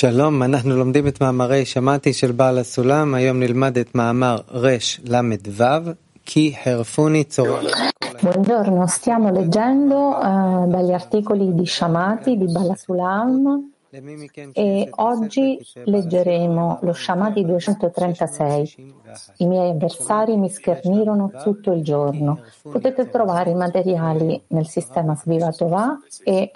שלום, אנחנו לומדים את מאמרי שמעתי של בעל הסולם, היום נלמד את מאמר רל"ו, כי חרפוני צורר. Buongiorno, stiamo leggendo uh, dagli articoli di Shamati di Balasulam e oggi leggeremo lo Shamati 236. I miei avversari mi schernirono tutto il giorno. Potete trovare i materiali nel sistema Svivatova e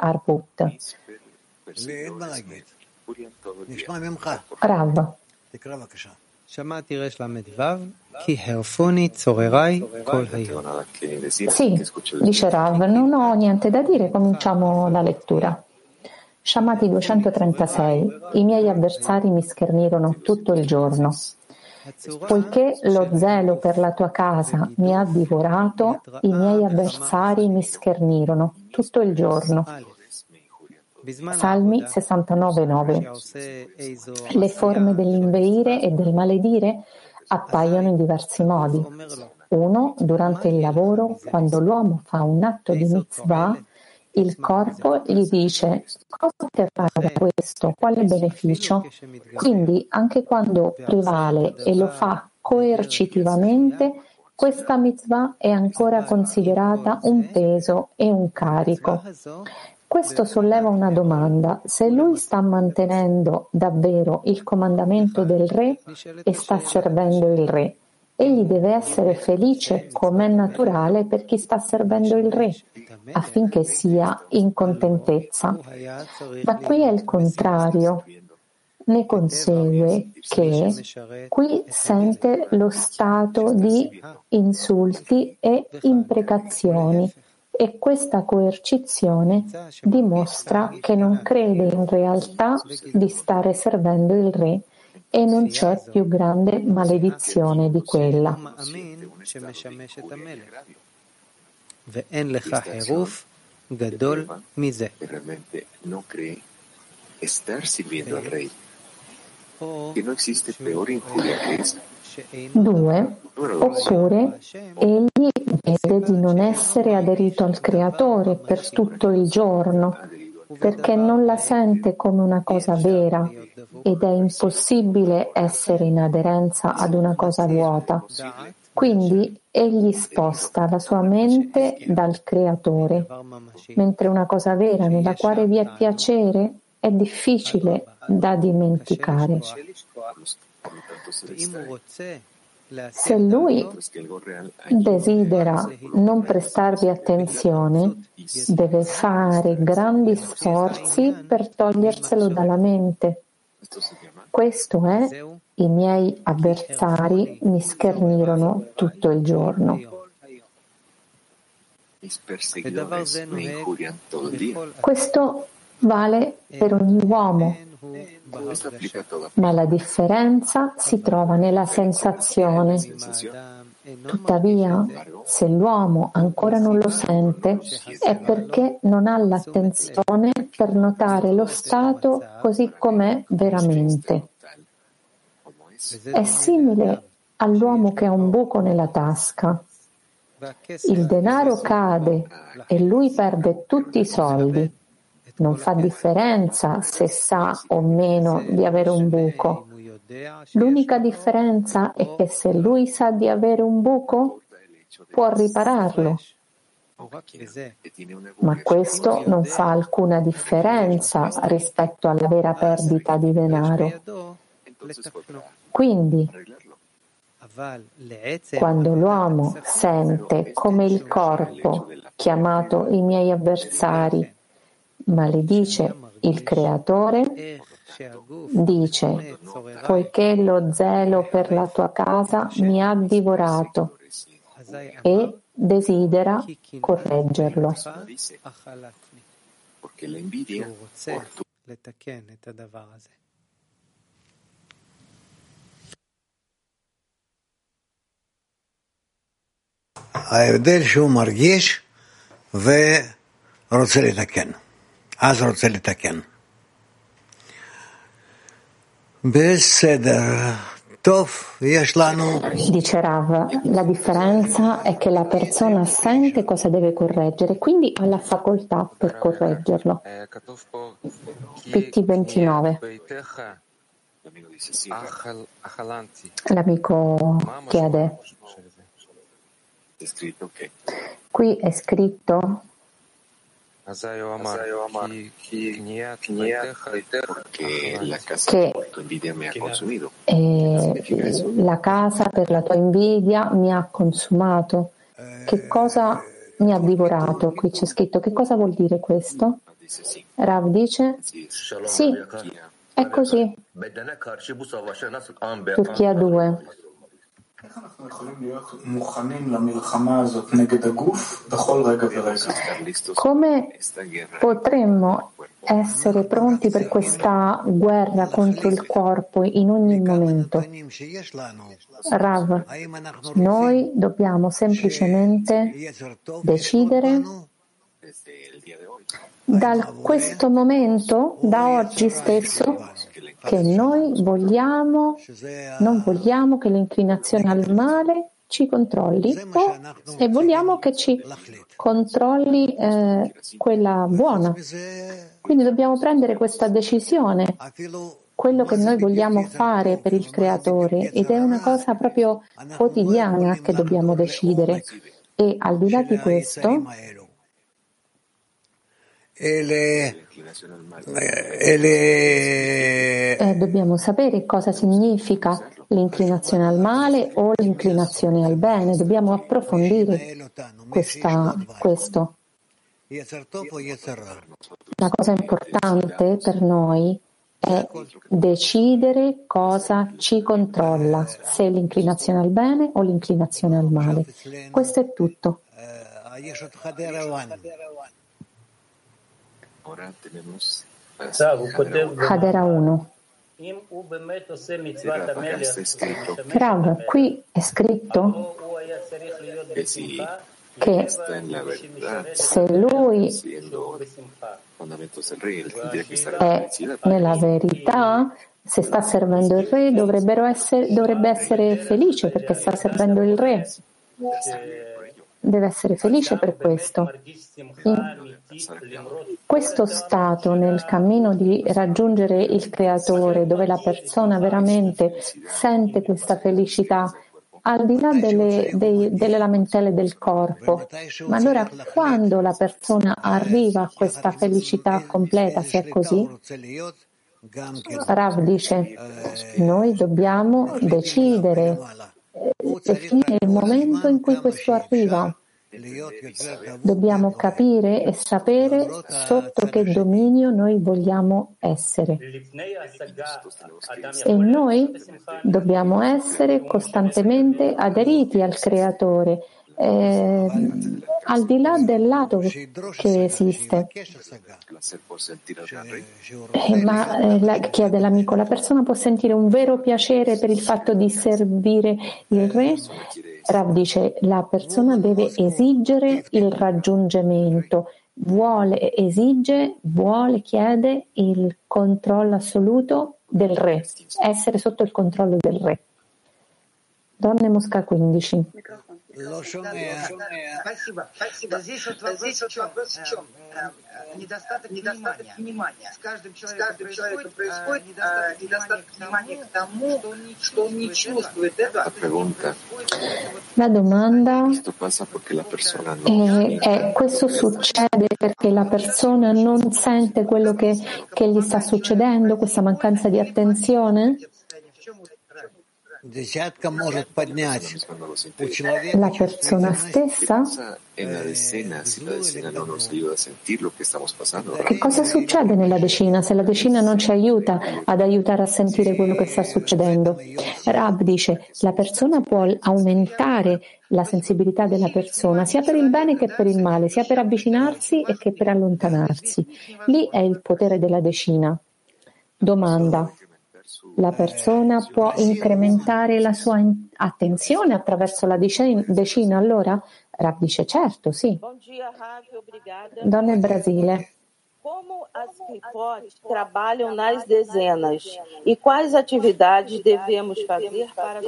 Arput. Rav. שמעתי רל"ו, כי הרפוני צורריי כל היום. Sì, dice Rav, non ho niente da dire, cominciamo la lettura. Shamati 236. I miei avversari mi schernirono tutto il giorno. Poiché lo zelo per la tua casa mi ha divorato, i miei avversari mi schernirono tutto il giorno. Salmi 69,9 Le forme dell'inveire e del maledire appaiono in diversi modi. Uno, durante il lavoro, quando l'uomo fa un atto di mitzvah, il corpo gli dice cosa otterrà da questo, quale beneficio. Quindi anche quando prevale e lo fa coercitivamente, questa mitzvah è ancora considerata un peso e un carico. Questo solleva una domanda. Se lui sta mantenendo davvero il comandamento del re e sta servendo il re, egli deve essere felice come è naturale per chi sta servendo il re, affinché sia in contentezza. Da qui è il contrario. Ne consegue che qui sente lo stato di insulti e imprecazioni e questa coercizione dimostra che non crede in realtà di stare servendo il re e non c'è più grande maledizione di quella. che non esiste peor injuria che esa. Due, oppure egli vede di non essere aderito al Creatore per tutto il giorno, perché non la sente come una cosa vera ed è impossibile essere in aderenza ad una cosa vuota. Quindi egli sposta la sua mente dal Creatore, mentre una cosa vera nella quale vi è piacere è difficile da dimenticare. Se lui desidera non prestarvi attenzione, deve fare grandi sforzi per toglierselo dalla mente. Questo è i miei avversari mi schernirono tutto il giorno. Questo vale per ogni uomo, ma la differenza si trova nella sensazione. Tuttavia, se l'uomo ancora non lo sente, è perché non ha l'attenzione per notare lo stato così com'è veramente. È simile all'uomo che ha un buco nella tasca. Il denaro cade e lui perde tutti i soldi non fa differenza se sa o meno di avere un buco. L'unica differenza è che se lui sa di avere un buco, può ripararlo. Ma questo non fa alcuna differenza rispetto alla vera perdita di denaro. Quindi, quando l'uomo sente come il corpo, chiamato i miei avversari, maledice il creatore, dice, poiché lo zelo per la tua casa mi ha divorato e desidera correggerlo. ההבדל שהוא מרגיש ורוצה לתקן. אז רוצה לתקן. בסדר Dice Rav, la differenza è che la persona sente cosa deve correggere, quindi ha la facoltà per correggerlo. PT 29. L'amico chiede, qui è scritto che eh, la casa per la tua invidia mi ha consumato. Che cosa mi ha divorato? Qui c'è scritto. Che cosa vuol dire questo? Rav dice sì, è così. Turchia 2. Come potremmo essere pronti per questa guerra contro il corpo in ogni momento? Rav, noi dobbiamo semplicemente decidere da questo momento, da oggi stesso, che noi vogliamo, non vogliamo che l'inclinazione al male ci controlli o, e vogliamo che ci controlli eh, quella buona. Quindi dobbiamo prendere questa decisione, quello che noi vogliamo fare per il creatore ed è una cosa proprio quotidiana che dobbiamo decidere. E al di là di questo, eh, dobbiamo sapere cosa significa l'inclinazione al male o l'inclinazione al bene, dobbiamo approfondire questa, questo. La cosa importante per noi è decidere cosa ci controlla, se l'inclinazione al bene o l'inclinazione al male. Questo è tutto. Hadera 1. Rav, qui è scritto che se lui è nella verità, se sta servendo il re, essere, dovrebbe essere felice perché sta servendo il re deve essere felice per questo. In questo stato nel cammino di raggiungere il creatore, dove la persona veramente sente questa felicità, al di là delle, dei, delle lamentele del corpo. Ma allora quando la persona arriva a questa felicità completa, se è così, Rav dice, noi dobbiamo decidere definire il momento in cui questo arriva. Dobbiamo capire e sapere sotto che dominio noi vogliamo essere. E noi dobbiamo essere costantemente aderiti al Creatore eh, al di là del lato che esiste, eh, ma eh, la, chiede l'amico, la persona può sentire un vero piacere per il fatto di servire il re? Rav dice, la persona deve esigere il raggiungimento, vuole, esige, vuole, chiede il controllo assoluto del re, essere sotto il controllo del re. Donne Mosca 15. Microfono. Спасибо. Здесь вот вопрос, здесь вот вопрос в чем? Недостаток, недостаток внимания. С каждым человеком, с каждым происходит, происходит недостаток, недостаток внимания к тому, что он не чувствует этого. La domanda è, è questo succede perché la persona non sente quello che, che gli sta succedendo, questa mancanza di attenzione? La persona stessa? Che cosa succede nella decina se la decina non ci aiuta ad aiutare a sentire quello che sta succedendo? Rab dice la persona può aumentare la sensibilità della persona sia per il bene che per il male, sia per avvicinarsi e che per allontanarsi. Lì è il potere della decina. Domanda la persona può incrementare la sua attenzione attraverso la decina, allora? Rav dice certo, sì. Donne Brasile. Como as clipot trabalham nas dezenas e quais atividades devemos fazer para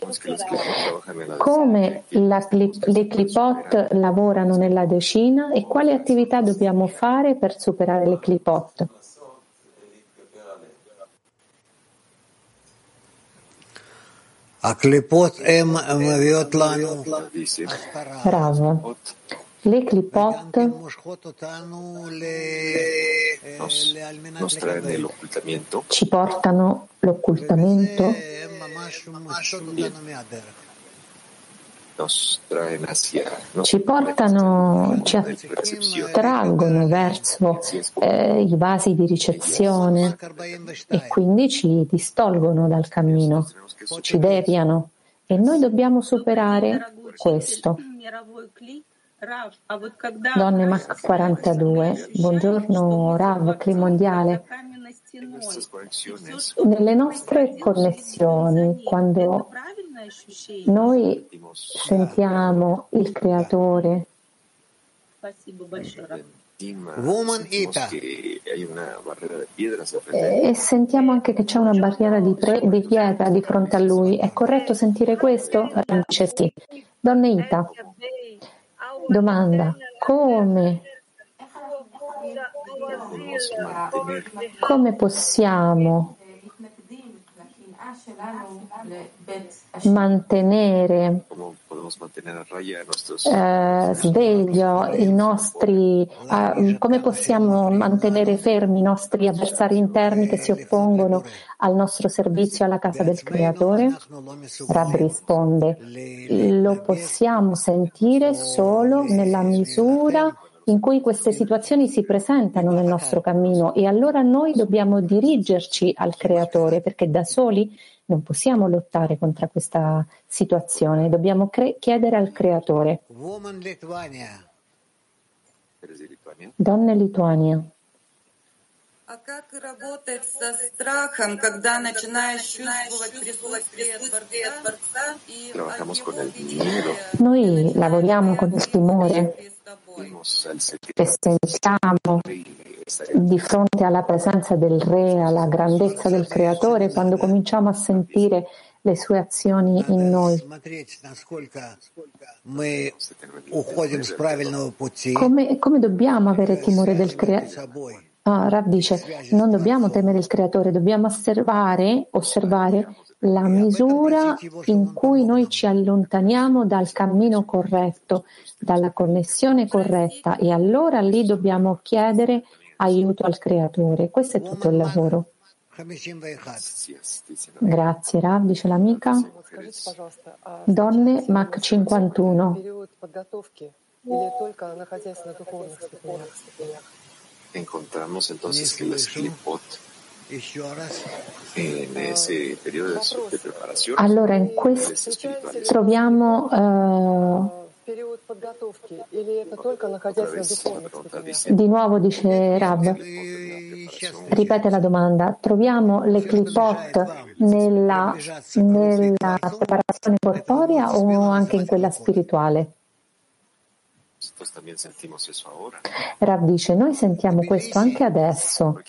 Come la, le clipot lavorano nella decina e quali attività dobbiamo fare per superare le clipot? Bravo. Le clipot ci portano l'occultamento ci portano, ci attraggono verso eh, i vasi di ricezione e quindi ci distolgono dal cammino, ci deviano e noi dobbiamo superare questo. Donne Mac 42, buongiorno Rav, Cli Mondiale. Nelle nostre connessioni, quando noi sentiamo il creatore e sentiamo anche che c'è una barriera di, pre- di, pietra di fronte a lui. È corretto sentire questo? Dice sì. Donne Ita, domanda, come, come possiamo mantenere eh, sveglio i nostri, eh, come possiamo mantenere fermi i nostri avversari interni che si oppongono al nostro servizio alla casa del creatore? Rab risponde, lo possiamo sentire solo nella misura in cui queste situazioni si presentano nel nostro cammino. E allora noi dobbiamo dirigerci al creatore perché da soli non possiamo lottare contro questa situazione, dobbiamo cre- chiedere al creatore. Donne Lituania. Noi lavoriamo con il timore e sentiamo di fronte alla presenza del Re, alla grandezza del Creatore, quando cominciamo a sentire le sue azioni in noi. Come, come dobbiamo avere timore del Creatore? Ah, Rav dice, non dobbiamo temere il creatore, dobbiamo osservare, osservare la misura in cui noi ci allontaniamo dal cammino corretto, dalla connessione corretta e allora lì dobbiamo chiedere aiuto al creatore. Questo è tutto il lavoro. Grazie Rav, dice l'amica. Donne Mac 51 encontramos entonces que las clipot en ese periodo de, preparación. Allora, in questo troviamo uh, di nuovo dice Rab, ripete la domanda, troviamo le clipot nella, nella preparazione corporea o anche in quella spirituale? Rav dice, noi sentiamo questo anche adesso.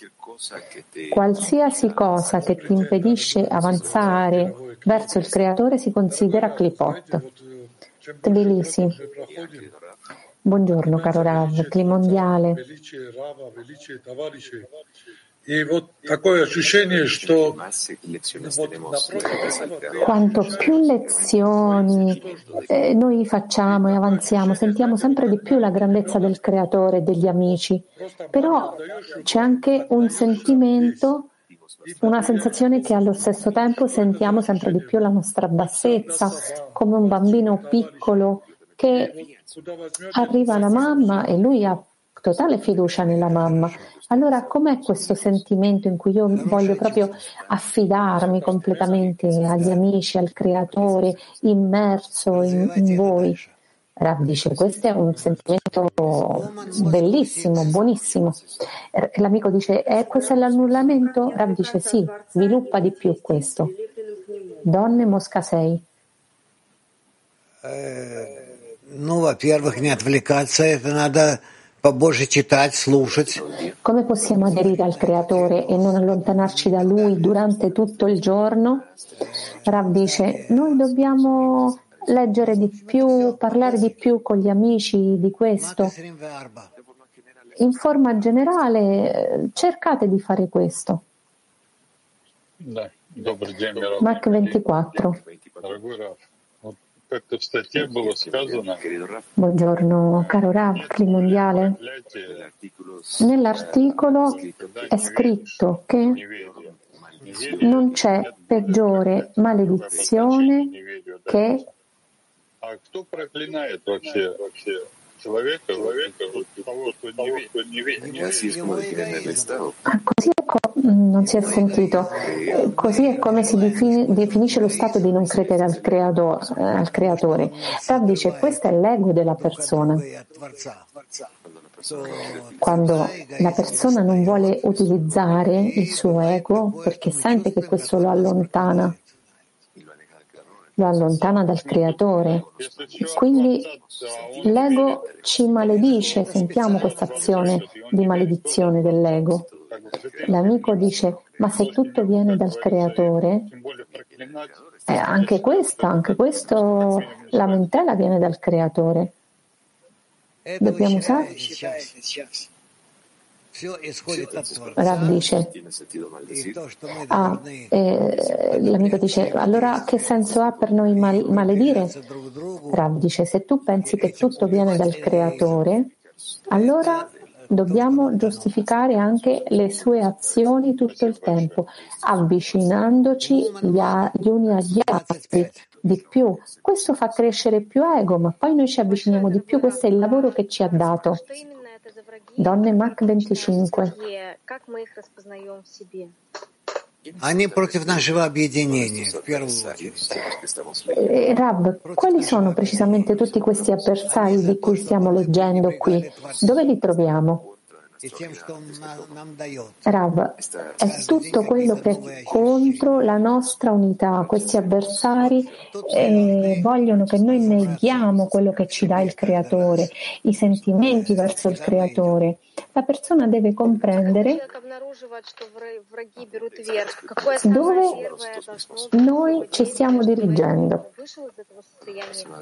Qualsiasi cosa che ti impedisce avanzare verso il creatore si considera clipot. Tbilisi. Buongiorno caro Rav, Climondiale. Quanto più lezioni eh, noi facciamo e avanziamo, sentiamo sempre di più la grandezza del creatore e degli amici, però c'è anche un sentimento una sensazione che allo stesso tempo sentiamo sempre di più la nostra bassezza, come un bambino piccolo che arriva alla mamma e lui ha totale fiducia nella mamma. Allora, com'è questo sentimento in cui io voglio proprio affidarmi completamente agli amici, al creatore, immerso in, in voi? Rav dice, questo è un sentimento bellissimo, buonissimo. L'amico dice, eh, questo è l'annullamento? Rav dice, sì, sviluppa di più questo. Donne Mosca 6. Ну, во-первых, не отвлекаться, это надо побольше читать, слушать. come possiamo aderire al Creatore e non allontanarci da Lui durante tutto il giorno? Rav dice, noi dobbiamo leggere di più, parlare di più con gli amici di questo. In forma generale cercate di fare questo. Mac 24. Buongiorno, caro Rav, il mondiale. Nell'articolo è scritto che non c'è peggiore maledizione che А кто проклинает вообще, вообще человека, человека, вот того, кто не, кто не верит? E así es como definen el Estado. Ah, Così è co- mm, non si è sentito. Eh, Così è come si defini- definisce lo stato di non credere al, creado- eh, al creatore. Rav dice questo è l'ego della persona. от Творца. То Quando la persona non vuole utilizzare il suo ego perché sente che questo lo allontana, lo allontana dal creatore. Quindi l'ego ci maledice, sentiamo questa azione di maledizione dell'ego. L'amico dice, ma se tutto viene dal creatore, eh, anche questo, anche questo, la mentela viene dal creatore. Dobbiamo usare. Rav dice, ah, eh, l'amico dice, allora che senso ha per noi mal- maledire? Rav dice, se tu pensi che tutto viene dal creatore, allora dobbiamo giustificare anche le sue azioni tutto il tempo, avvicinandoci a, gli uni agli altri di più. Questo fa crescere più ego, ma poi noi ci avviciniamo di più, questo è il lavoro che ci ha dato. Donne Mac 25. Такие, Как мы их распознаем в себе? они против нашего объединения, в первую очередь. Los que estamos Eh, Rab, quali sono precisamente tutti questi avversari di cui stiamo leggendo qui? Dove li troviamo? Rav, è tutto quello che è contro la nostra unità. Questi avversari eh, vogliono che noi neghiamo quello che ci dà il Creatore, i sentimenti verso il Creatore. La persona deve comprendere dove noi ci stiamo dirigendo.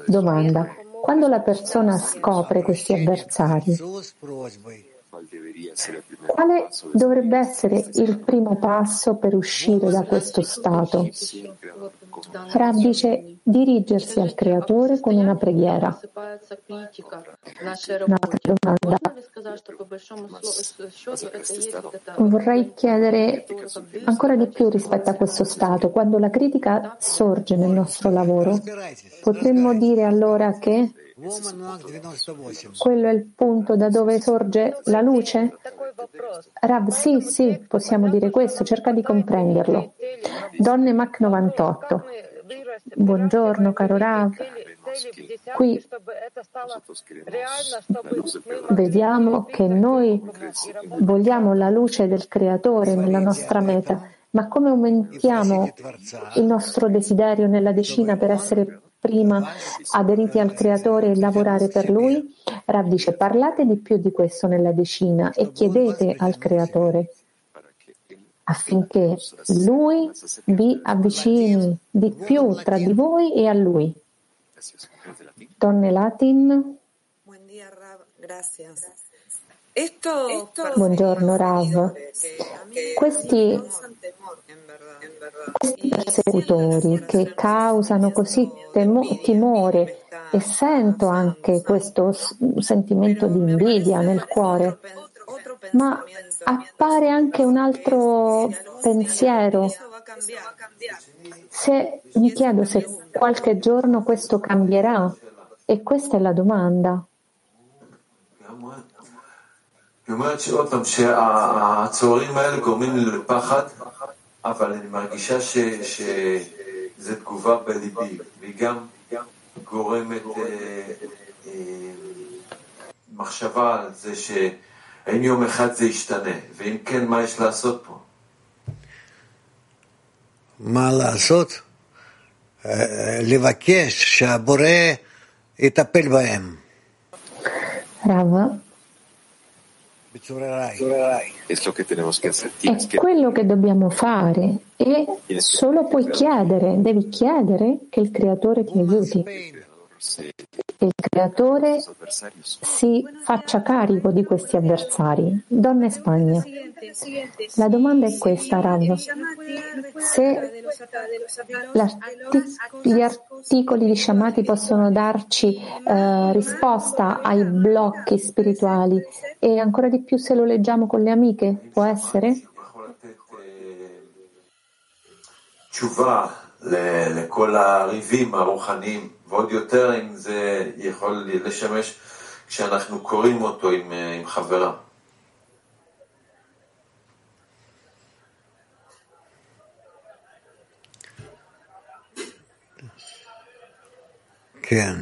Domanda. Quando la persona scopre questi avversari, quale dovrebbe essere il primo passo per uscire da questo stato? Rab dice dirigersi al Creatore con una preghiera. Un'altra domanda. Vorrei chiedere ancora di più rispetto a questo stato. Quando la critica sorge nel nostro lavoro, potremmo dire allora che quello è il punto da dove sorge la luce? Rav, sì, sì, possiamo dire questo, cerca di comprenderlo. Donne Mac 98. Buongiorno caro Rav, qui vediamo che noi vogliamo la luce del creatore nella nostra meta, ma come aumentiamo il nostro desiderio nella decina per essere prima aderiti al creatore e lavorare per lui? Rav dice parlate di più di questo nella decina e chiedete al creatore affinché lui vi avvicini di più tra di voi e a lui. Donne Latin, buongiorno Rav. Questi en verdad, en verdad questi persecutori che causano così temo- timore e sento anche questo s- sentimento di invidia nel cuore, Otro ma appare anche un altro pensiero. pensamiento va a cambiar. Se mi chiedo se qualche giorno questo cambierà e questa è la domanda. היא אומרת שעוד פעם שהצוערים האלה גורמים לי לפחד, אבל אני מרגישה ש, שזו תגובה בליבי, והיא גם גורמת אה, אה, מחשבה על זה שהאם יום אחד זה ישתנה, ואם כן, מה יש לעשות פה? מה לעשות? אה, לבקש שהבורא יטפל בהם. Rav, È quello che dobbiamo fare e solo puoi chiedere, devi chiedere che il creatore ti aiuti. Il creatore si faccia carico di questi avversari. Donna e Spagna. La domanda è questa, Rav. Se gli articoli di Shamati possono darci eh, risposta ai blocchi spirituali e ancora di più se lo leggiamo con le amiche, può essere? לכל הריבים הרוחניים, ועוד יותר אם זה יכול לשמש כשאנחנו קוראים אותו עם, עם חברה. כן.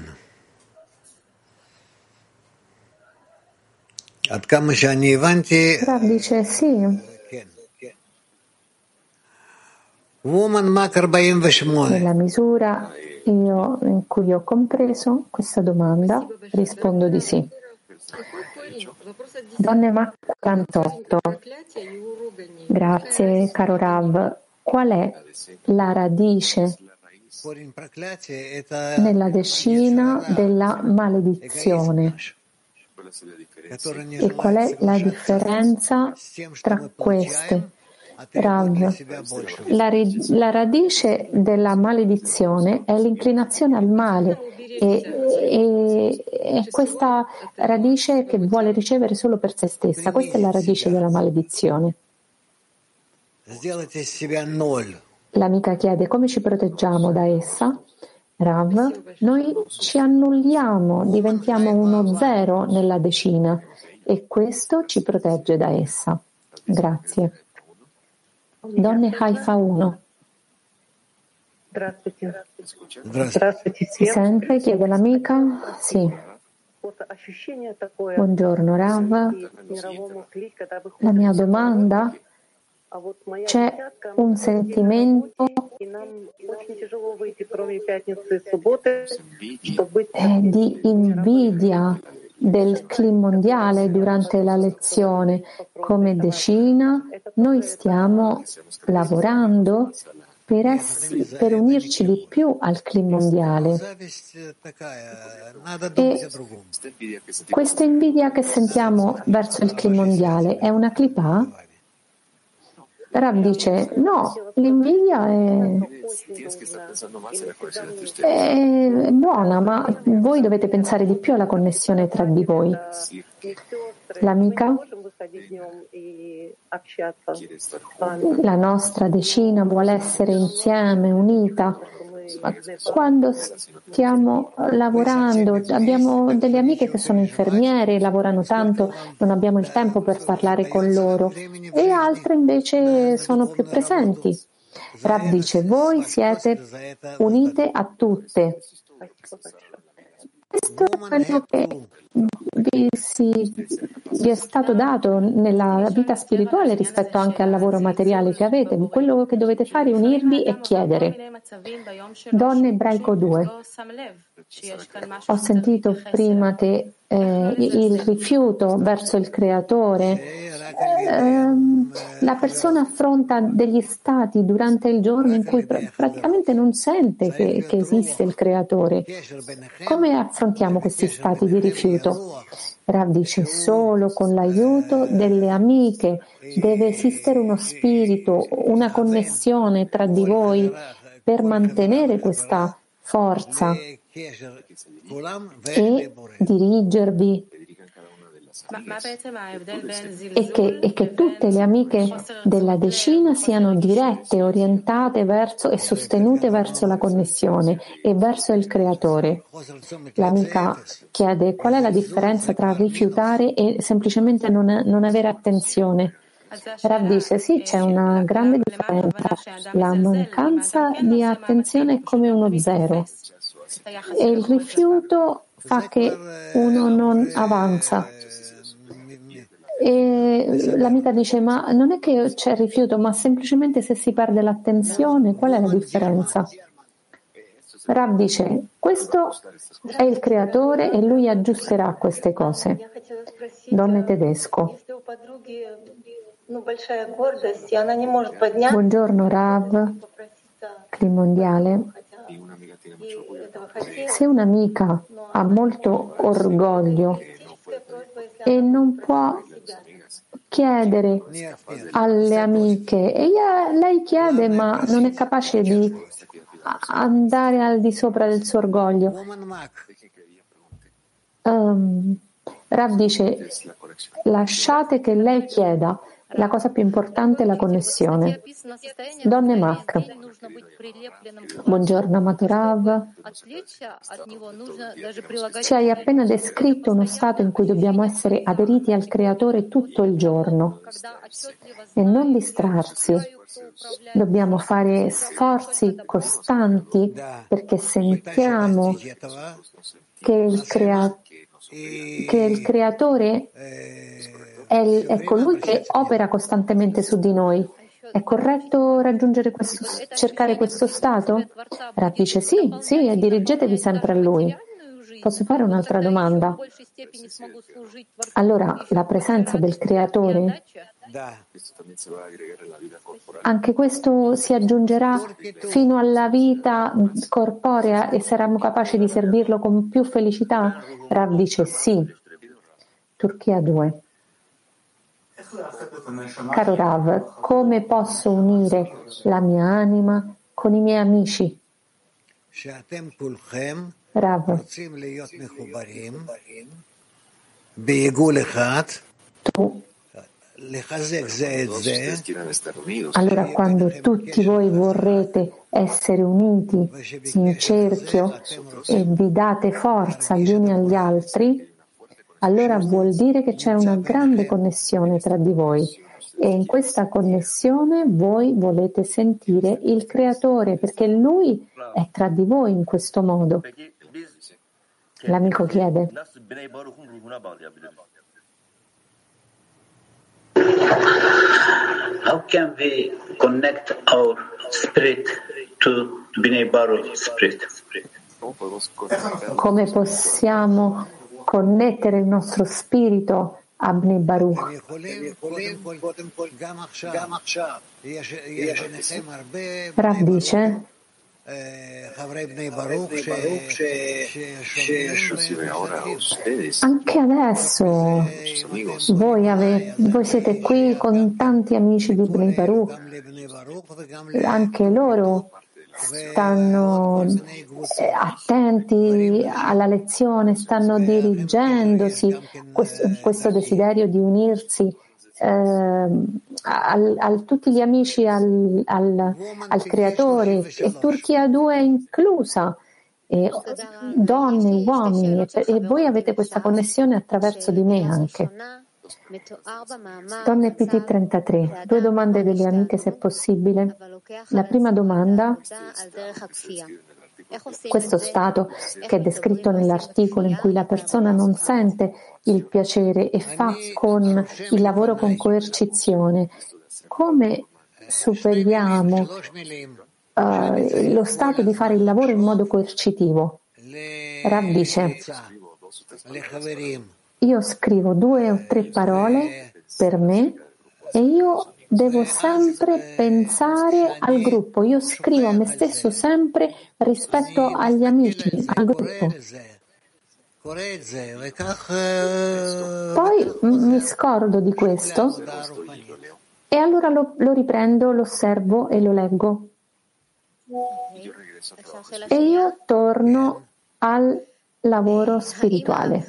עד כמה שאני הבנתי, Nella misura io, in cui ho compreso questa domanda, rispondo di sì. Donne Mac 48. Grazie, caro Rav. Qual è la radice nella decina della maledizione? E qual è la differenza tra queste? Rav, la, la, radice della maledizione è l'inclinazione al male e, e, è questa radice che vuole ricevere solo per se stessa. Questa è la radice della maledizione. L'amica chiede come ci proteggiamo da essa. Rav, noi ci annulliamo, diventiamo uno zero nella decina e questo ci protegge da essa. Grazie. Donne Haifa 1. Si sente? Chiede l'amica. Sì. Buongiorno Rav. La mia domanda c'è un sentimento э, di invidia del clima mondiale durante la lezione. Come decina noi stiamo lavorando per, ess- per unirci di più al clima mondiale. E questa invidia che sentiamo verso il clima mondiale è una clipa? Rav dice no, l'invidia è, è buona, ma voi dovete pensare di più alla connessione tra di voi. L'amica, la nostra decina vuole essere insieme, unita, quando stiamo lavorando, abbiamo delle amiche che sono infermiere, lavorano tanto, non abbiamo il tempo per parlare con loro e altre invece sono più presenti. Rav dice, voi siete unite a tutte. Questo è quello che vi, si- vi è stato dato nella vita spirituale rispetto anche al lavoro materiale che avete. Quello che dovete fare è unirvi e chiedere. Donne ebraico 2. Ho sentito prima che eh, il rifiuto verso il creatore, ehm, la persona affronta degli stati durante il giorno in cui pr- praticamente non sente che, che esiste il creatore. Come affrontiamo questi stati di rifiuto? Rav dice solo con l'aiuto delle amiche deve esistere uno spirito, una connessione tra di voi per mantenere questa forza e dirigervi. E che, e che tutte le amiche della decina siano dirette, orientate verso e sostenute verso la connessione e verso il creatore. L'amica chiede qual è la differenza tra rifiutare e semplicemente non, non avere attenzione. Rav dice sì, c'è una grande differenza. La mancanza di attenzione è come uno zero e il rifiuto fa che uno non avanza. E l'amica dice: Ma non è che c'è rifiuto, ma semplicemente se si perde l'attenzione, qual è la differenza? Rav dice, questo è il creatore e lui aggiusterà queste cose. Donne tedesco. Buongiorno Rav, Cli mondiale. Se un'amica ha molto orgoglio e non può chiedere alle amiche e lei chiede ma non è capace di andare al di sopra del suo orgoglio. Um, Rav dice lasciate che lei chieda la cosa più importante è la connessione. Donne Mac. Buongiorno Maturav. Ci hai appena descritto uno stato in cui dobbiamo essere aderiti al Creatore tutto il giorno e non distrarsi. Dobbiamo fare sforzi costanti perché sentiamo che il, crea- che il Creatore è, è colui che opera costantemente su di noi. È corretto raggiungere questo, cercare questo stato? Rav dice sì, sì, e dirigetevi sempre a lui. Posso fare un'altra domanda? Allora, la presenza del creatore, anche questo si aggiungerà fino alla vita corporea e saremo capaci di servirlo con più felicità? Rav dice sì. Turchia 2. Caro Rav, come posso unire la mia anima con i miei amici? Rav, tu allora quando tutti voi vorrete essere uniti in cerchio e vi date forza gli uni agli altri, allora vuol dire che c'è una grande connessione tra di voi e in questa connessione voi volete sentire il creatore perché lui è tra di voi in questo modo. L'amico chiede. How can we connect our spirit to Bnei Baruch spirit? Come possiamo connettere il nostro spirito a Bnei Baruch? Rav dice anche adesso voi, ave, voi, siete qui con tanti amici di Bnei Baruch, anche loro stanno eh, attenti alla lezione, stanno dirigendosi questo, questo desiderio di unirsi eh, al, tutti gli amici al, al, al creatore e Turchia 2 inclusa. E donne, uomini, e voi avete questa connessione attraverso di me anche. Donne PT33, due domande delle amiche se possibile. La prima domanda, questo stato che è descritto nell'articolo in cui la persona non sente il piacere e fa con il lavoro con coercizione, come superiamo uh, lo stato di fare il lavoro in modo coercitivo? Rav dice, io scrivo due o tre parole per me e io devo sempre pensare al gruppo, io scrivo a me stesso sempre rispetto agli amici, al gruppo. Poi mi scordo di questo e allora lo, lo riprendo, lo osservo e lo leggo. E io torno al lavoro spirituale.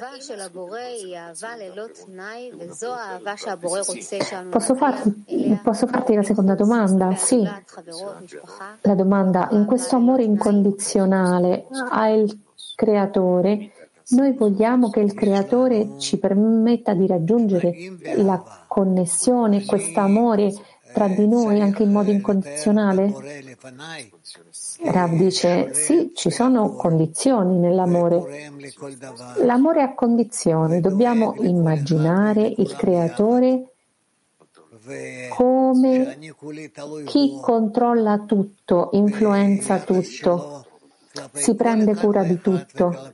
Posso farti, posso farti, la seconda domanda? Sì. La domanda, in questo amore incondizionale al creatore, noi vogliamo che il creatore ci permetta di raggiungere la connessione, questo amore tra di noi anche in modo incondizionale? Rav dice sì, ci sono condizioni nell'amore. L'amore ha condizioni, dobbiamo immaginare il creatore come chi controlla tutto, influenza tutto si prende cura di tutto,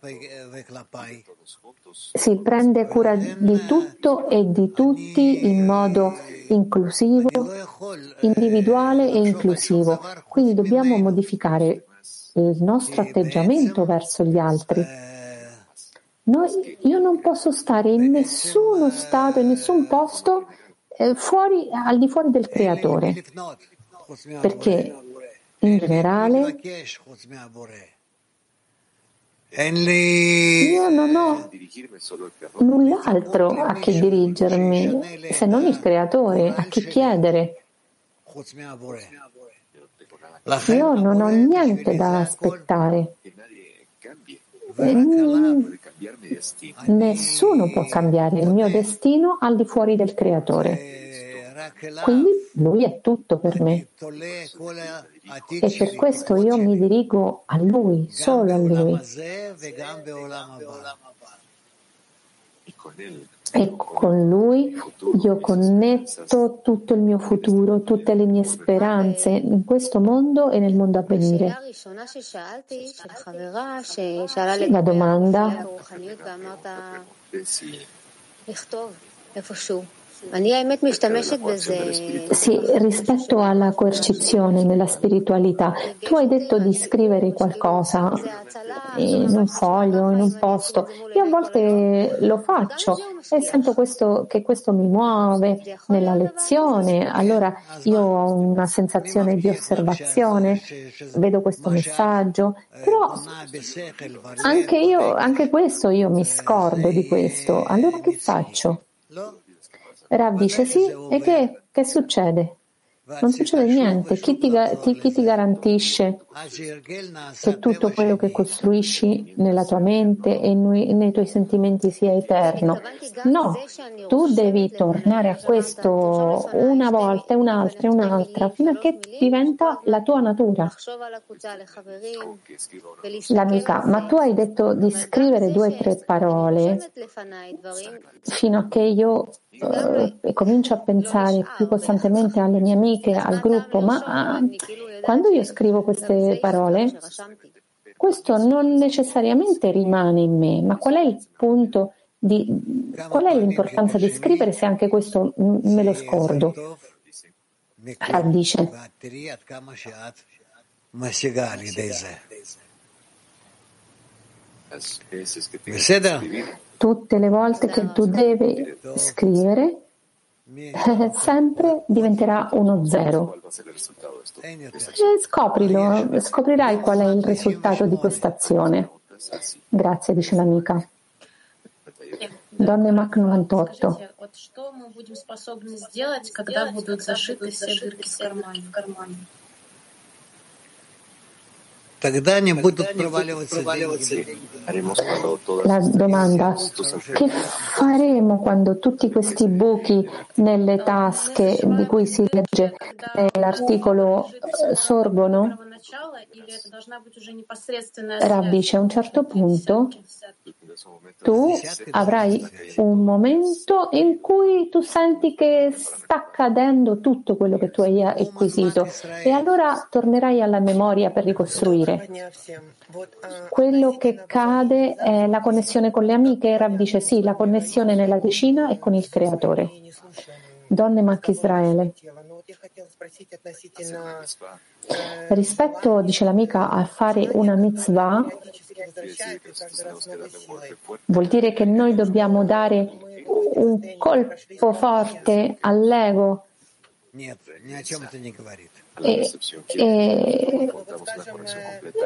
si prende cura di tutto e di tutti in modo inclusivo, individuale e inclusivo. Quindi dobbiamo modificare il nostro atteggiamento verso gli altri. Noi, io non posso stare in nessuno stato, in nessun posto eh, fuori, al di fuori del creatore, perché in generale io non ho null'altro a chi dirigermi se non il creatore, a chi chiedere. Io non ho niente da aspettare. Nessuno può cambiare il mio destino al di fuori del creatore. Quindi lui è tutto per me. E per questo io mi dirigo a lui, solo a lui. E con lui io connetto tutto il mio futuro, tutte le mie speranze in questo mondo e nel mondo a venire. La domanda sì, rispetto alla coercizione nella spiritualità, tu hai detto di scrivere qualcosa in un foglio, in un posto. Io a volte lo faccio e sento questo, che questo mi muove nella lezione. Allora io ho una sensazione di osservazione, vedo questo messaggio, però anche io, anche questo io mi scordo di questo. Allora che faccio? Rav dice sì, e che, che succede? Non succede niente. Chi ti, ti, chi ti, garantisce che tutto quello che costruisci nella tua mente e nei tuoi sentimenti sia eterno? No, tu devi tornare a questo una volta, un'altra un'altra, fino a che diventa la tua natura. L'amica, ma tu hai detto di scrivere due o tre parole fino a che io eh, comincio a pensare più costantemente alle mie amiche, al gruppo, ma ah, quando io scrivo queste parole, questo non necessariamente rimane in me, ma qual è il punto di, qual è l'importanza di scrivere se anche questo me lo scordo? Rav dice. Tutte le volte che tu devi scrivere, sempre diventerà uno zero. Scoprilo, scoprirai qual è il risultato di questa azione. Grazie, dice l'amica. Donne Mac 98. La domanda, che faremo quando tutti questi buchi nelle tasche di cui si legge nell'articolo sorgono? Rav dice a un certo punto tu avrai un momento in cui tu senti che sta cadendo tutto quello che tu hai acquisito e allora tornerai alla memoria per ricostruire. Quello che cade è la connessione con le amiche. Rav dice sì, la connessione nella decina e con il creatore. Donne Mac Israele. Rispetto, dice l'amica, a fare una mitzvah, vuol dire che noi dobbiamo dare un colpo forte all'ego e, e,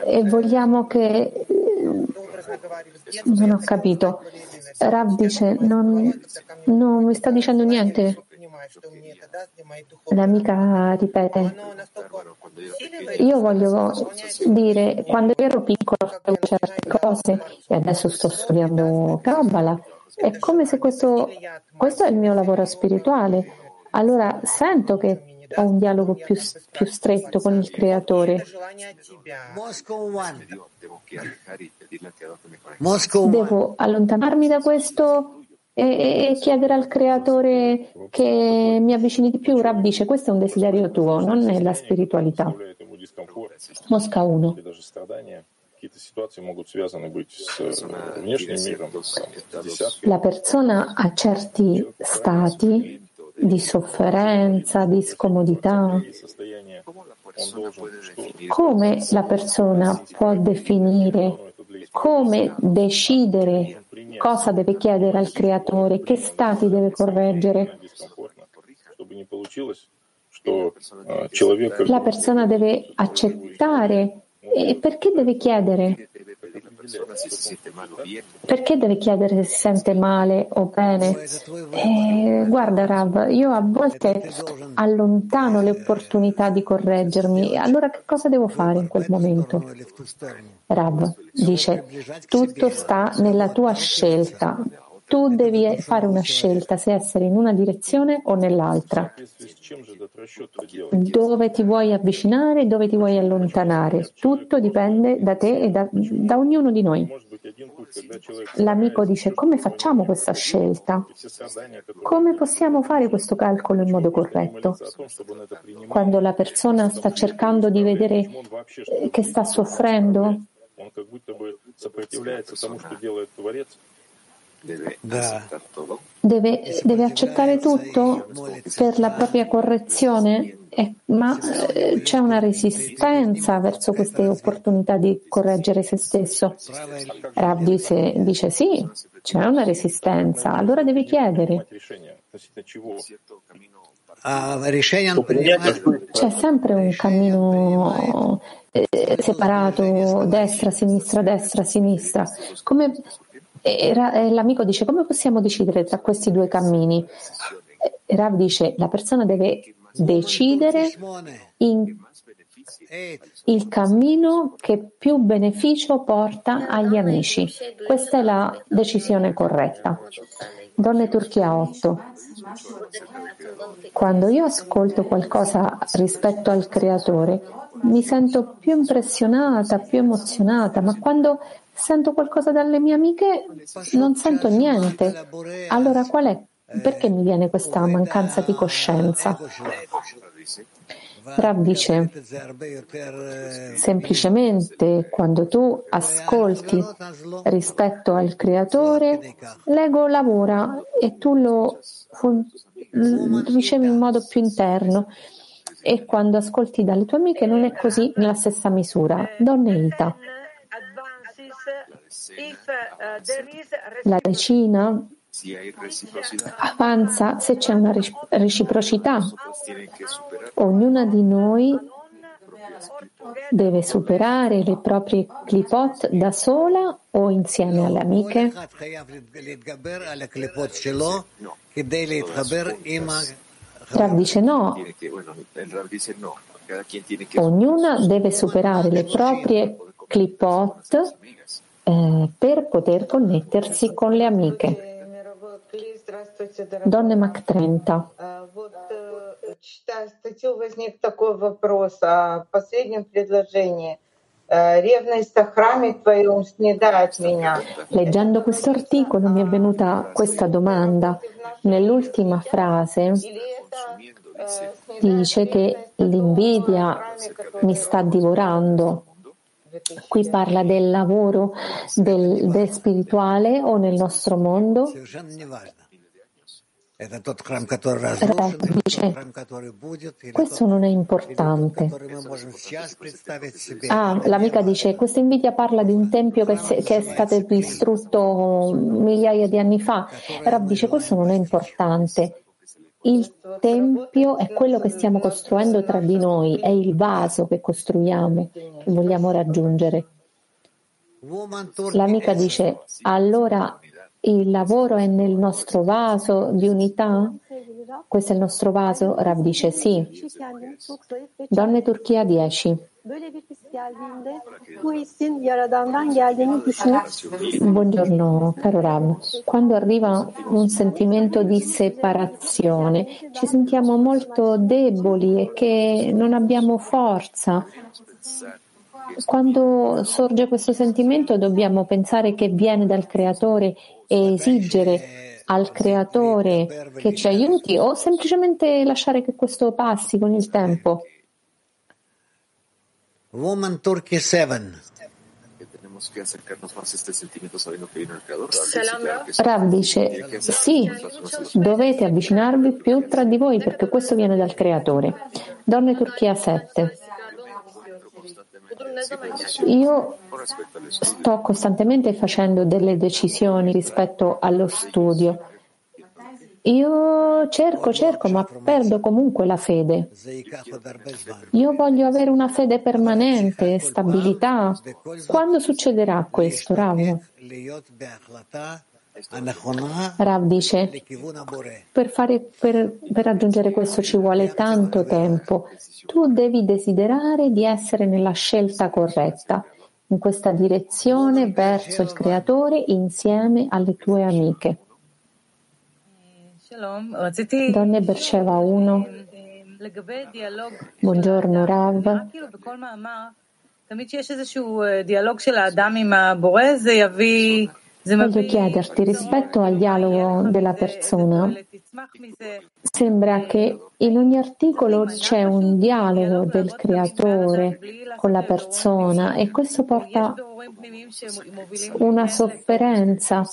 e vogliamo che non ho capito. Rav dice non, non mi sta dicendo niente. L'amica ripete, io voglio dire, quando ero piccola facevo certe cose e adesso sto studiando Kabbalah, è come se questo, questo è il mio lavoro spirituale. Allora sento che ho un dialogo più, più stretto con il creatore. Devo allontanarmi da questo e, e, chiedere al creatore che mi avvicini di più. Rab dice, cioè, questo è un desiderio tuo, non è la spiritualità. Mosca 1. La persona ha certi stati di sofferenza, di scomodità. Come la persona può definire, come decidere cosa deve chiedere al creatore, che stati deve correggere. La persona deve accettare e perché deve chiedere? Perché deve chiedere se si sente male o bene? Eh, guarda Rav, io a volte allontano le opportunità di correggermi. Allora che cosa devo fare in quel momento? Rav dice, tutto sta nella tua scelta tu devi fare una scelta se essere in una direzione o nell'altra, dove ti vuoi avvicinare, dove ti vuoi allontanare. Tutto dipende da te e da, da ognuno di noi. L'amico dice come facciamo questa scelta? Come possiamo fare questo calcolo in modo corretto? Quando la persona sta cercando di vedere eh, che sta soffrendo, Deve, deve, accettare tutto per la propria correzione, eh, ma eh, c'è una resistenza verso queste opportunità di correggere se stesso. Rav dice, dice sì, c'è una resistenza, allora deve chiedere. C'è sempre un cammino eh, separato, destra, sinistra, destra, sinistra. Come e e l'amico dice come possiamo decidere tra questi due cammini? E Rav dice la persona deve decidere in il cammino che più beneficio porta agli amici. Questa è la decisione corretta. Donne Turchia 8. Quando io ascolto qualcosa rispetto al creatore, mi sento più impressionata, più emozionata, ma quando sento qualcosa dalle mie amiche non sento niente. Allora qual è? Perché mi viene questa mancanza di coscienza? Rav dice, semplicemente quando tu ascolti rispetto al creatore, l'ego lavora e tu lo ricevi in modo più interno. E quando ascolti dalle tue amiche non è così nella stessa misura. Donne Ita. La decina avanza se c'è una reciprocità. Ognuna di noi deve superare le proprie clipot da sola o insieme alle amiche? Rav dice no. Ognuna deve superare le proprie clipot eh, per poter connettersi con le amiche. Donne Mac 30. А, Вот, э, читая статью, возник такой вопрос о последнем предложении. Э, Ревность о храме твоем снедает меня. Leggendo questo articolo mi è venuta questa domanda. Nell'ultima frase dice che l'invidia mi sta divorando. Qui parla del lavoro del, del spirituale o nel nostro mondo. Dice, questo non è importante. Ah, l'amica dice, questa invidia parla di un tempio che, se, che, è stato distrutto migliaia di anni fa. Rab dice, questo non è importante. Il tempio è quello che stiamo costruendo tra di noi, è il vaso che costruiamo, che vogliamo raggiungere. L'amica dice, allora il lavoro è nel nostro vaso di unità? Questo è il nostro vaso? Rav dice sì. Donne Turchia 10. Böyle bir his geldiğinde bu hissin yaradandan geldiğini düşünüp Buongiorno caro Rav, quando arriva un sentimento di separazione ci sentiamo molto deboli e che non abbiamo forza. Quando sorge questo sentimento dobbiamo pensare che viene dal creatore e esigere al creatore che ci aiuti o semplicemente lasciare che questo passi con il tempo. Woman Turkey 7. Rav dice, sì, dovete avvicinarvi più tra di voi perché questo viene dal Creatore. Donne Turchia 7. Io sto costantemente facendo delle decisioni rispetto allo studio. Io cerco, cerco, ma perdo comunque la fede. Io voglio avere una fede permanente, stabilità. Quando succederà questo, Rav? Rav dice, per, fare, per, per raggiungere questo ci vuole tanto tempo. Tu devi desiderare di essere nella scelta corretta, in questa direzione verso il Creatore insieme alle tue amiche. Donne Berceva 1. Buongiorno Rav. Voglio chiederti rispetto al dialogo della persona. Sembra che in ogni articolo c'è un dialogo del creatore con la persona e questo porta una sofferenza.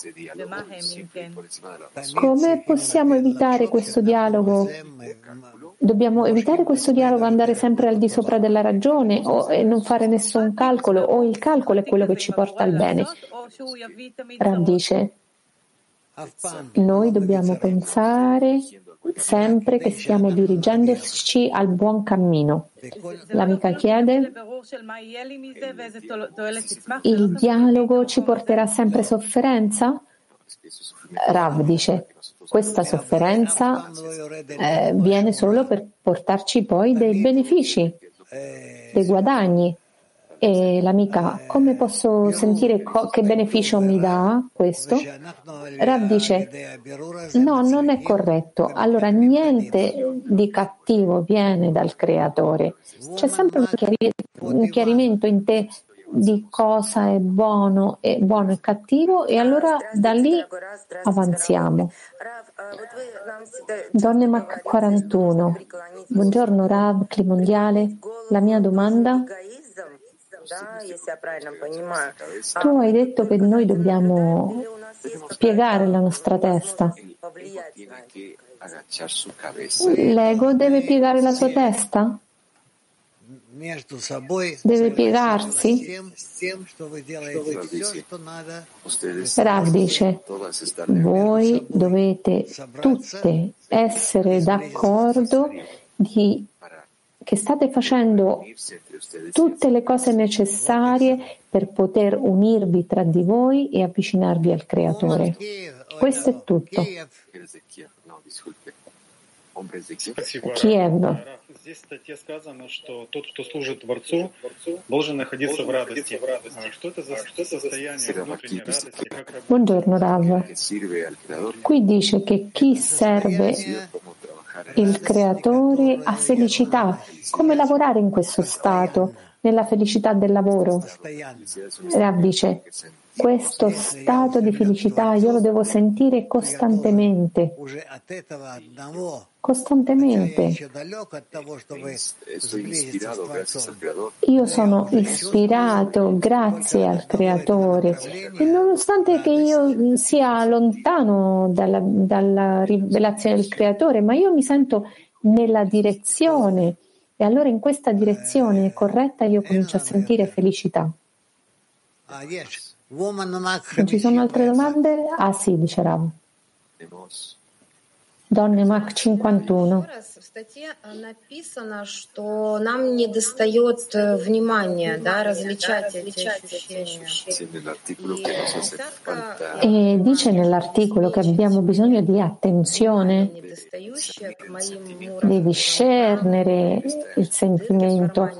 Come possiamo evitare questo dialogo? Dobbiamo evitare questo dialogo, andare sempre al di sopra della ragione o, e non fare nessun calcolo o il calcolo è quello che ci porta al bene. Rav dice, noi dobbiamo pensare sempre che stiamo dirigendoci al buon cammino. L'amica chiede, il dialogo ci porterà sempre sofferenza? Rav dice, questa sofferenza eh, viene solo per portarci poi dei benefici, dei guadagni. E l'amica, come posso sentire co- che beneficio mi dà questo? Rav dice, no, non è corretto. Allora niente di cattivo viene dal creatore. C'è sempre un, chiari- un chiarimento in te di cosa è buono e buono e cattivo e allora da lì avanziamo. Donne Mac 41. Buongiorno Rav, Climondiale. La mia domanda tu hai detto che noi dobbiamo piegare la nostra testa. L'ego deve piegare la sua testa? Deve piegarsi? Rav dice, voi dovete tutte essere d'accordo di che state facendo tutte le cose necessarie per poter unirvi tra di voi e avvicinarvi al Creatore. Questo è tutto. Kiev. Здесь в статье сказано, что тот, кто служит Творцу, должен находиться в радости. Что это за, что это состояние внутренней радости? Как Buongiorno Rav. Qui dice che chi serve il creatore ha felicità. Come lavorare in questo stato, nella felicità del lavoro? Rav dice, questo stato di felicità io lo devo sentire costantemente. Costantemente. Io sono ispirato grazie al Creatore e nonostante che io sia lontano dalla, dalla rivelazione del Creatore, ma io mi sento nella direzione e allora in questa direzione corretta io comincio a sentire felicità. Non ci sono altre domande? Ah sì, dice Rav. Donne Mach 51. E dice nell'articolo che abbiamo bisogno di attenzione, di discernere il sentimento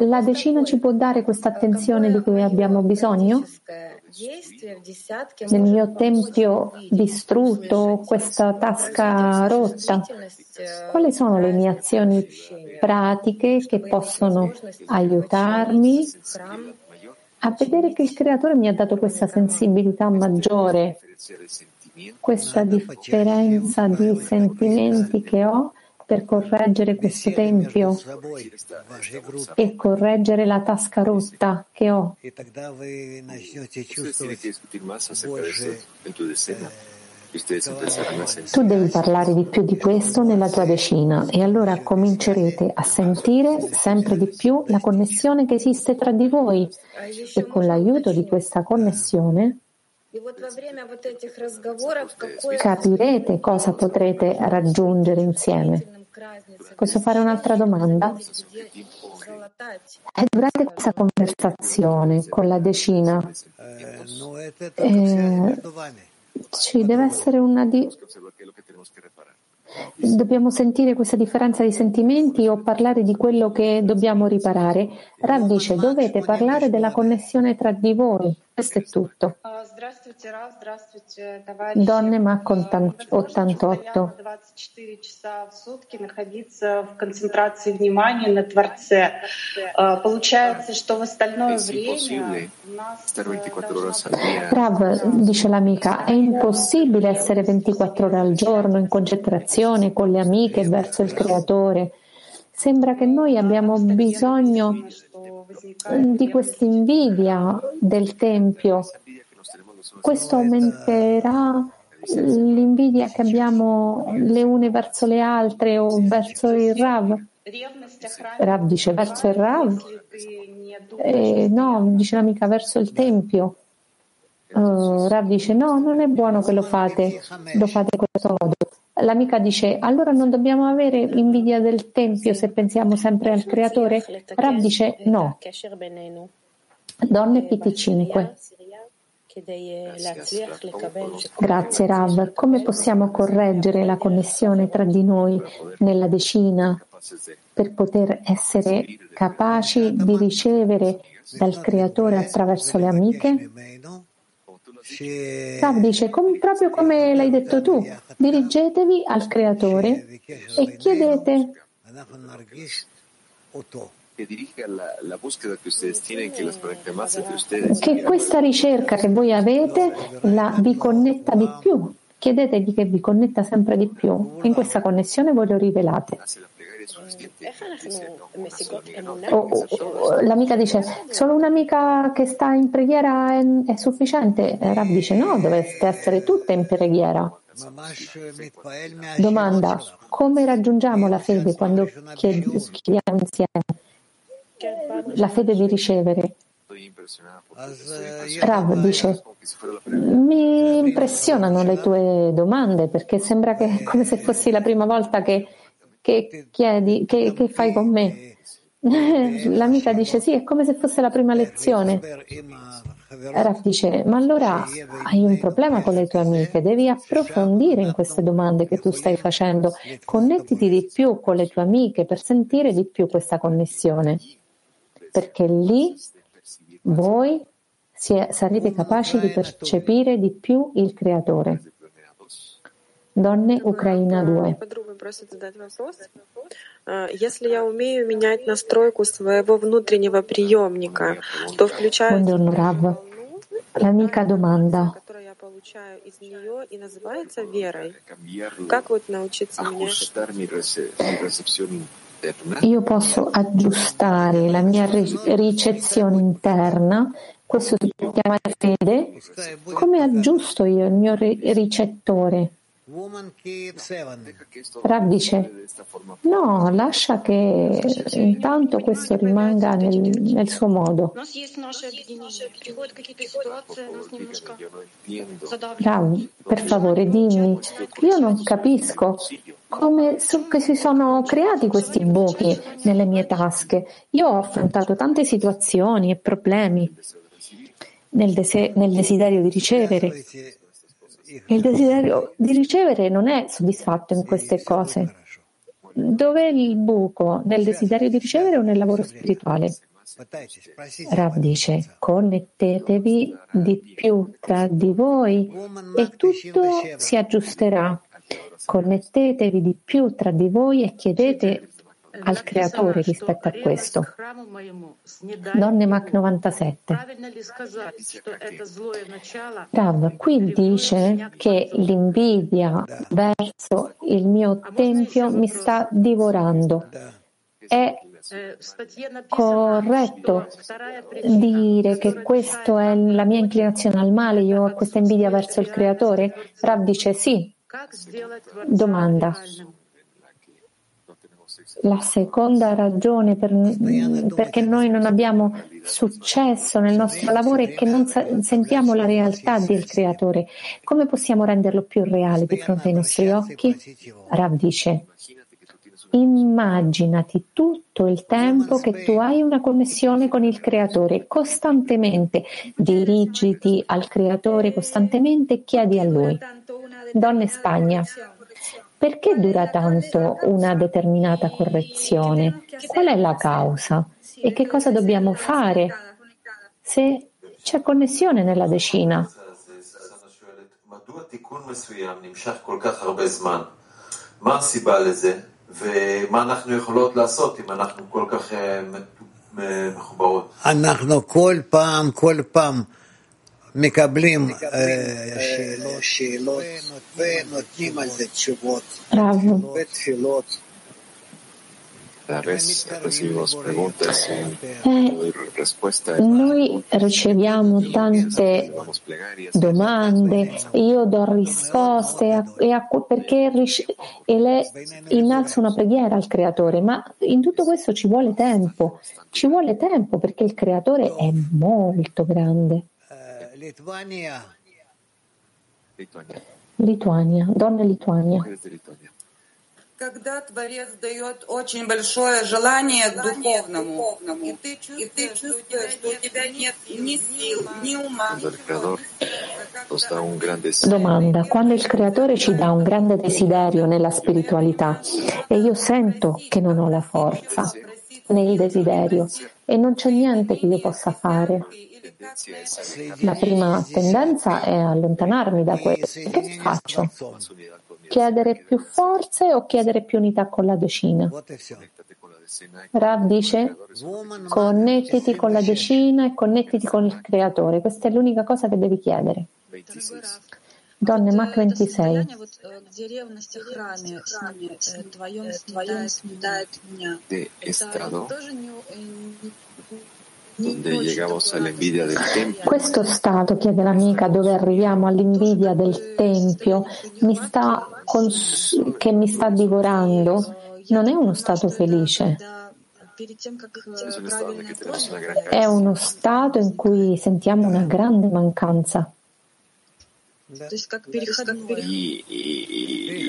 la decina ci può dare questa attenzione di cui abbiamo bisogno? Nel mio tempio distrutto, questa tasca rotta, quali sono le mie azioni pratiche che possono aiutarmi a vedere che il creatore mi ha dato questa sensibilità maggiore, questa differenza di sentimenti che ho per correggere questo tempio e correggere la tasca rotta che ho. Tu devi parlare di più di questo nella tua decina e allora comincerete a sentire sempre di più la connessione che esiste tra di voi. E con l'aiuto di questa connessione capirete cosa potrete raggiungere insieme. Posso fare un'altra domanda? E durante questa conversazione con la decina, eh, ci deve essere una di... Dobbiamo sentire questa differenza di sentimenti o parlare di quello che dobbiamo riparare? Rav dice, dovete parlare della connessione tra di voi. Questo è tutto. Donne Mac 88. Rav, dice l'amica, è impossibile essere 24 ore al giorno in concentrazione con le amiche verso il creatore. Sembra che noi abbiamo bisogno di questa invidia del Tempio. Questo aumenterà l'invidia che abbiamo le une verso le altre o verso il Rav. Rav dice verso il Rav? Eh, no, dice l'amica verso il Tempio. Uh, Rav dice no, non è buono che lo fate, lo fate in questo modo. L'amica dice allora non dobbiamo avere invidia del Tempio se pensiamo sempre al Creatore? Rav dice no. Donne PT5. Grazie Rav. Come possiamo correggere la connessione tra di noi nella decina per poter essere capaci di ricevere dal Creatore attraverso le amiche? Rav dice, com- proprio come l'hai detto tu, dirigetevi al Creatore e chiedete che questa ricerca che voi avete la vi connetta di più. Chiedetegli che vi connetta sempre di più. In questa connessione voi lo rivelate. Oh, oh, oh, l'amica dice solo un'amica che sta in preghiera è, è sufficiente? Rav dice no dovreste essere tutte in preghiera. Domanda come raggiungiamo la fede quando chiediamo insieme? La fede di ricevere. Rav dice mi impressionano le tue domande perché sembra che è come se fossi la prima volta che che chiedi, che, che fai con me? L'amica dice sì, è come se fosse la prima lezione. Raf dice, ma allora hai un problema con le tue amiche, devi approfondire in queste domande che tu stai facendo, connettiti di più con le tue amiche per sentire di più questa connessione, perché lì voi sarete capaci di percepire di più il creatore. Donne Ucraina 2. Buongiorno Rav. L'amica domanda. Io posso aggiustare la mia ricezione interna questo si chiama fede, come aggiusto io il mio ricettore? Rav dice, no, lascia che intanto questo rimanga nel, nel suo modo. Rav, per favore dimmi, io non capisco come so che si sono creati questi buchi nelle mie tasche. Io ho affrontato tante situazioni e problemi nel, dese- nel desiderio di ricevere il desiderio di ricevere non è soddisfatto in queste cose. Dov'è il buco? Nel desiderio di ricevere o nel lavoro spirituale? Rav dice, connettetevi di più tra di voi e tutto si aggiusterà. Connettetevi di più tra di voi e chiedete al creatore rispetto a questo. Donne Mac 97. Rav, qui dice che l'invidia verso il mio tempio mi sta divorando. È corretto dire che questa è la mia inclinazione al male, io ho questa invidia verso il creatore? Rav dice sì. Domanda. La seconda ragione per, perché noi non abbiamo successo nel nostro lavoro è che non sa- sentiamo la realtà del creatore. Come possiamo renderlo più reale di fronte ai nostri occhi? Rav dice, immaginati tutto il tempo che tu hai una connessione con il creatore, costantemente dirigiti al creatore costantemente e chiedi a lui. Donna Spagna. Perché dura tanto una determinata correzione? Qual è la causa? E che cosa dobbiamo fare se c'è connessione nella decina? ומה אנחנו יכולות לעשות אם אנחנו כל כך מחוברות? אנחנו כל פעם, כל פעם מקבלים שאלות ונותנים על זה תשובות ותפילות. Eh, noi riceviamo tante domande, io do risposte a, e a, perché e le innalzo una preghiera al creatore, ma in tutto questo ci vuole tempo, ci vuole tempo perché il creatore è molto grande. Lituania, donne Lituania. Когда Творец дает очень большое желание к духовному, и ты чувствуешь, что у тебя нет ни сил, ни ума, Domanda, quando il creatore ci dà un grande desiderio nella spiritualità e io sento che non ho la forza nel desiderio e non c'è niente che io possa fare, la prima tendenza è allontanarmi da questo. Che faccio? Chiedere più forze o chiedere più unità con la decina? Rav dice connettiti con la decina e connettiti con il creatore. Questa è l'unica cosa che devi chiedere. Donne Mach 26. Questo stato, chiede l'amica, dove arriviamo all'invidia del Tempio, mi sta cons- che mi sta divorando, non è uno stato felice. È uno stato in cui sentiamo una grande mancanza.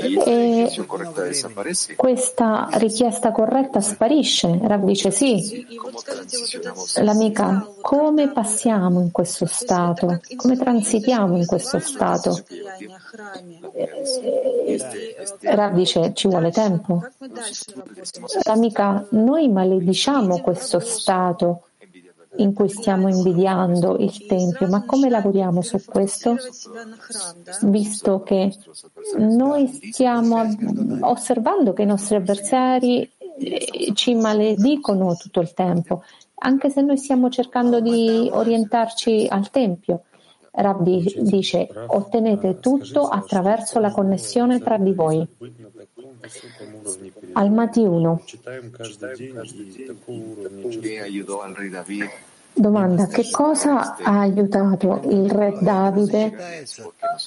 E questa richiesta corretta sparisce. Rav dice sì. L'amica, come passiamo in questo stato? Come transitiamo in questo stato? Rav dice ci vuole tempo. L'amica, noi malediciamo questo stato in cui stiamo invidiando il Tempio, ma come lavoriamo su questo? Visto che noi stiamo osservando che i nostri avversari ci maledicono tutto il tempo, anche se noi stiamo cercando di orientarci al Tempio. Rabbi dice, ottenete tutto attraverso la connessione tra di voi. Almati 1. Domanda, che cosa ha aiutato il re Davide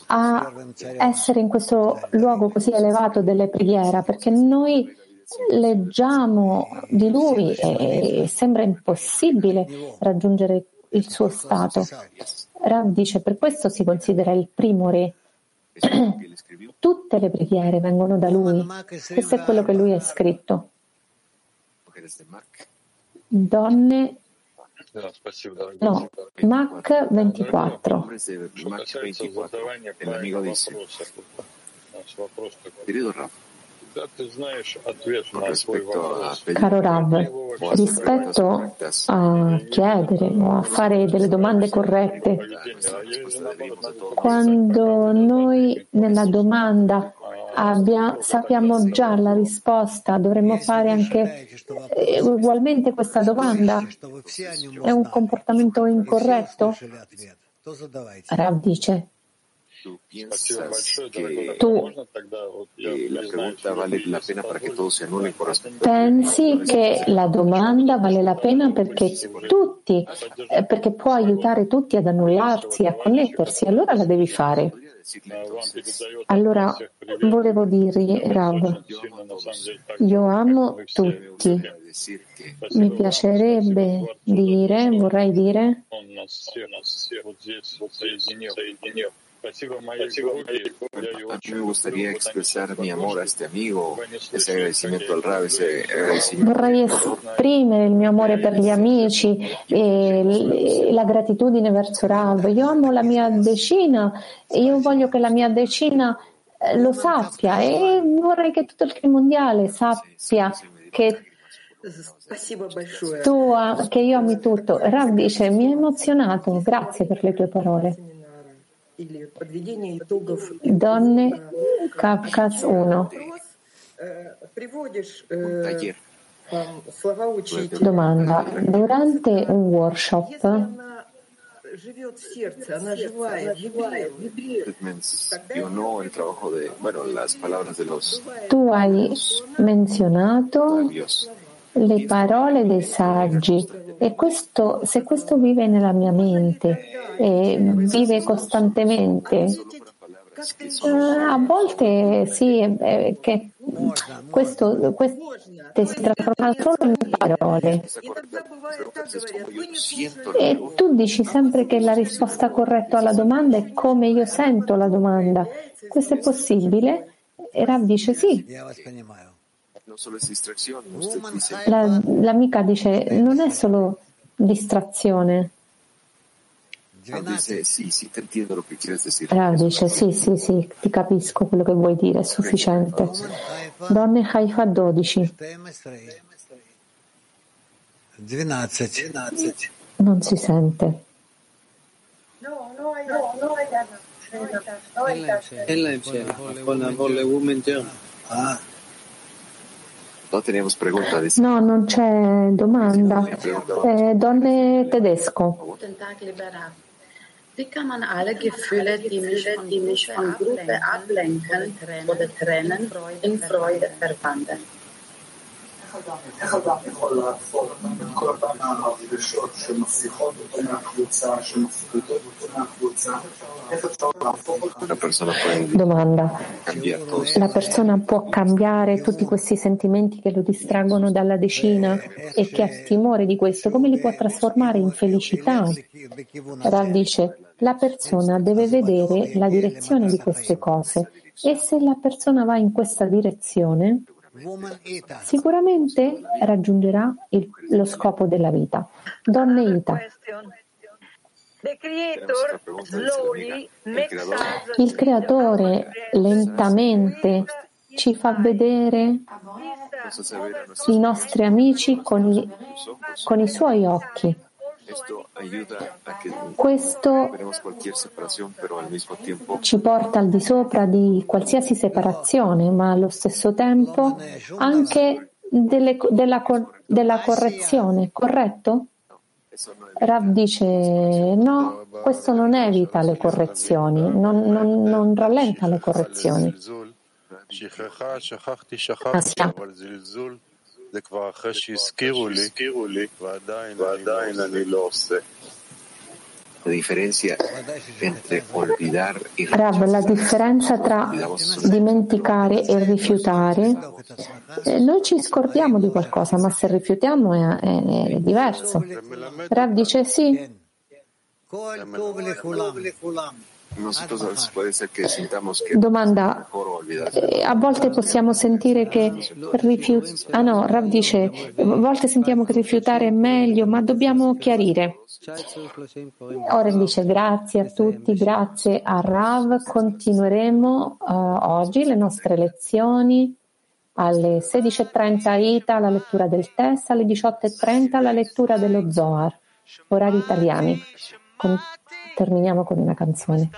a essere in questo luogo così elevato delle preghiere? Perché noi leggiamo di lui e sembra impossibile raggiungere il suo stato. Rav dice per questo si considera il primo re. Tutte le preghiere vengono da lui. Questo è quello che lui ha scritto. Donne No, Mac 24. Caro Rav, rispetto a chiedere o a fare delle domande corrette, quando noi nella domanda abbia, sappiamo già la risposta, dovremmo fare anche eh, ugualmente questa domanda. È un comportamento incorretto? Rav dice. Tu pensi che la domanda vale la pena perché tutti, eh, perché può aiutare tutti ad annullarsi, a connettersi, allora la devi fare. Allora, volevo dire, Rav, io amo tutti. Mi piacerebbe dire, vorrei dire, A mí me gustaría expresar mi amor a este amigo, ese agradecimiento al Rab, ese agradecimiento. Vorrei esprimere il mio amore per gli amici e la gratitudine verso Rav. Io amo la mia decina e io voglio che la mia decina eh, lo sappia e vorrei che tutto il mondiale sappia che tu, che io ami tutto. Rav dice, mi ha emozionato, grazie per le tue parole. Donne, Kafkas 1. Domanda. Durante un workshop tu hai menzionato le parole dei saggi e questo, se questo vive nella mia mente e vive costantemente, eh, a volte sì, eh, che questo, queste si trasformano solo in parole. E tu dici sempre che la risposta corretta alla domanda è come io sento la domanda. Questo è possibile? E Rav dice sì. La, l'amica dice non è solo distrazione. Rav dice sì, sì, sì, sì, ti capisco quello che vuoi dire, è sufficiente. Donne Haifa 12. Non si sente. No, non c'è domanda. Eh, donne tedesco. Wie kann man alle Gefühle, die mich von, die mich von Gruppe ablenken oder trennen, in Freude verwandeln? איך אדם יכול לעצור את כל אותן הרגשות שמסיחות אותו מהקבוצה, שמפחידות אותו מהקבוצה? איך אפשר להפוך אותם? Domanda. La persona può cambiare tutti questi sentimenti che lo distraggono dalla decina e che ha timore di questo, come li può trasformare in felicità? Rav dice, la persona deve vedere la direzione di queste cose e se la persona va in questa direzione, sicuramente raggiungerà il, lo scopo della vita. Donne Ita. Il creatore? lentamente ci fa vedere i nostri amici con i, con i suoi occhi. Questo ci porta al di sopra di qualsiasi separazione, ma allo stesso tempo anche delle, della, della correzione, corretto? Rav dice no, questo non evita le correzioni, non, non, non rallenta le correzioni. Asia. זה כבר אחרי שהזכירו לי, ועדיין אני לא עושה. Rav, la differenza tra dimenticare e rifiutare, eh, noi ci scordiamo di qualcosa, ma se rifiutiamo è, è, è diverso. Rav dice sì. Domanda, eh, a volte possiamo sentire che rifiutare, ah no, Rav dice, a volte sentiamo che rifiutare è meglio, ma dobbiamo chiarire. Oren dice grazie a tutti, grazie a Rav, continueremo uh, oggi le nostre lezioni. Alle 16.30 ITA la lettura del test, alle 18.30 la lettura dello Zohar, orari italiani. Con terminiamo con una canzone.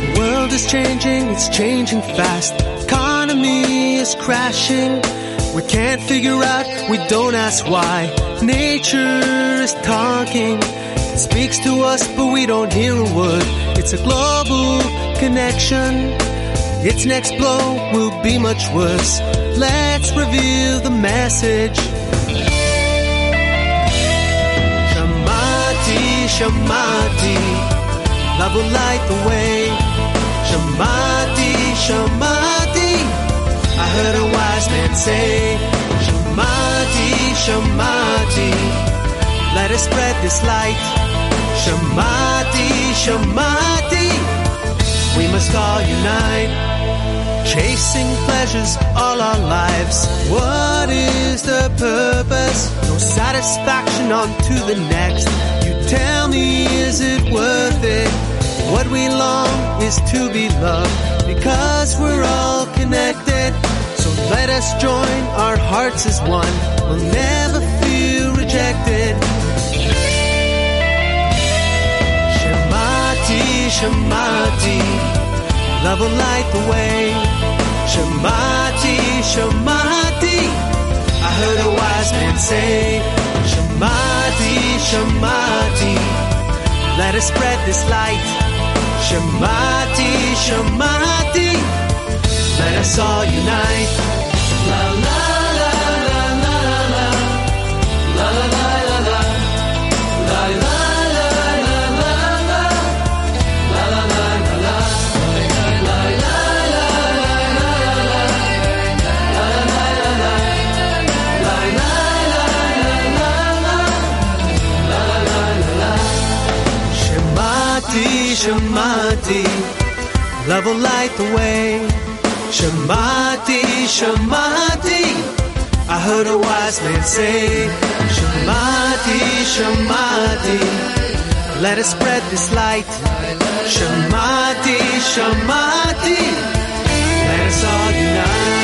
The world is changing, it's changing fast. Economy is crashing. We can't figure out, we don't ask why. Nature is talking. Speaks to us, but we don't hear a word. It's a global connection. Its next blow will be much worse. Let's reveal the message. Shamati, Shamati, love will light the way. Shamati, Shamati, I heard a wise man say. Shamati, Shamati, let us spread this light. Shamati, Shamati, we must all unite. Chasing pleasures all our lives. What is the purpose? No satisfaction on to the next. You tell me, is it worth it? What we long is to be loved because we're all connected. So let us join our hearts as one. We'll never feel rejected. Shamati, love will light the way. Shamati, Shamati, I heard a wise man say. Shamati, Shamati, let us spread this light. Shamati, Shamati, let us all unite. Shamati, Shamati, love will light the way. Shamati, Shamati, I heard a wise man say. Shamati, Shamati, let us spread this light. Shamati, Shamati, let us all unite.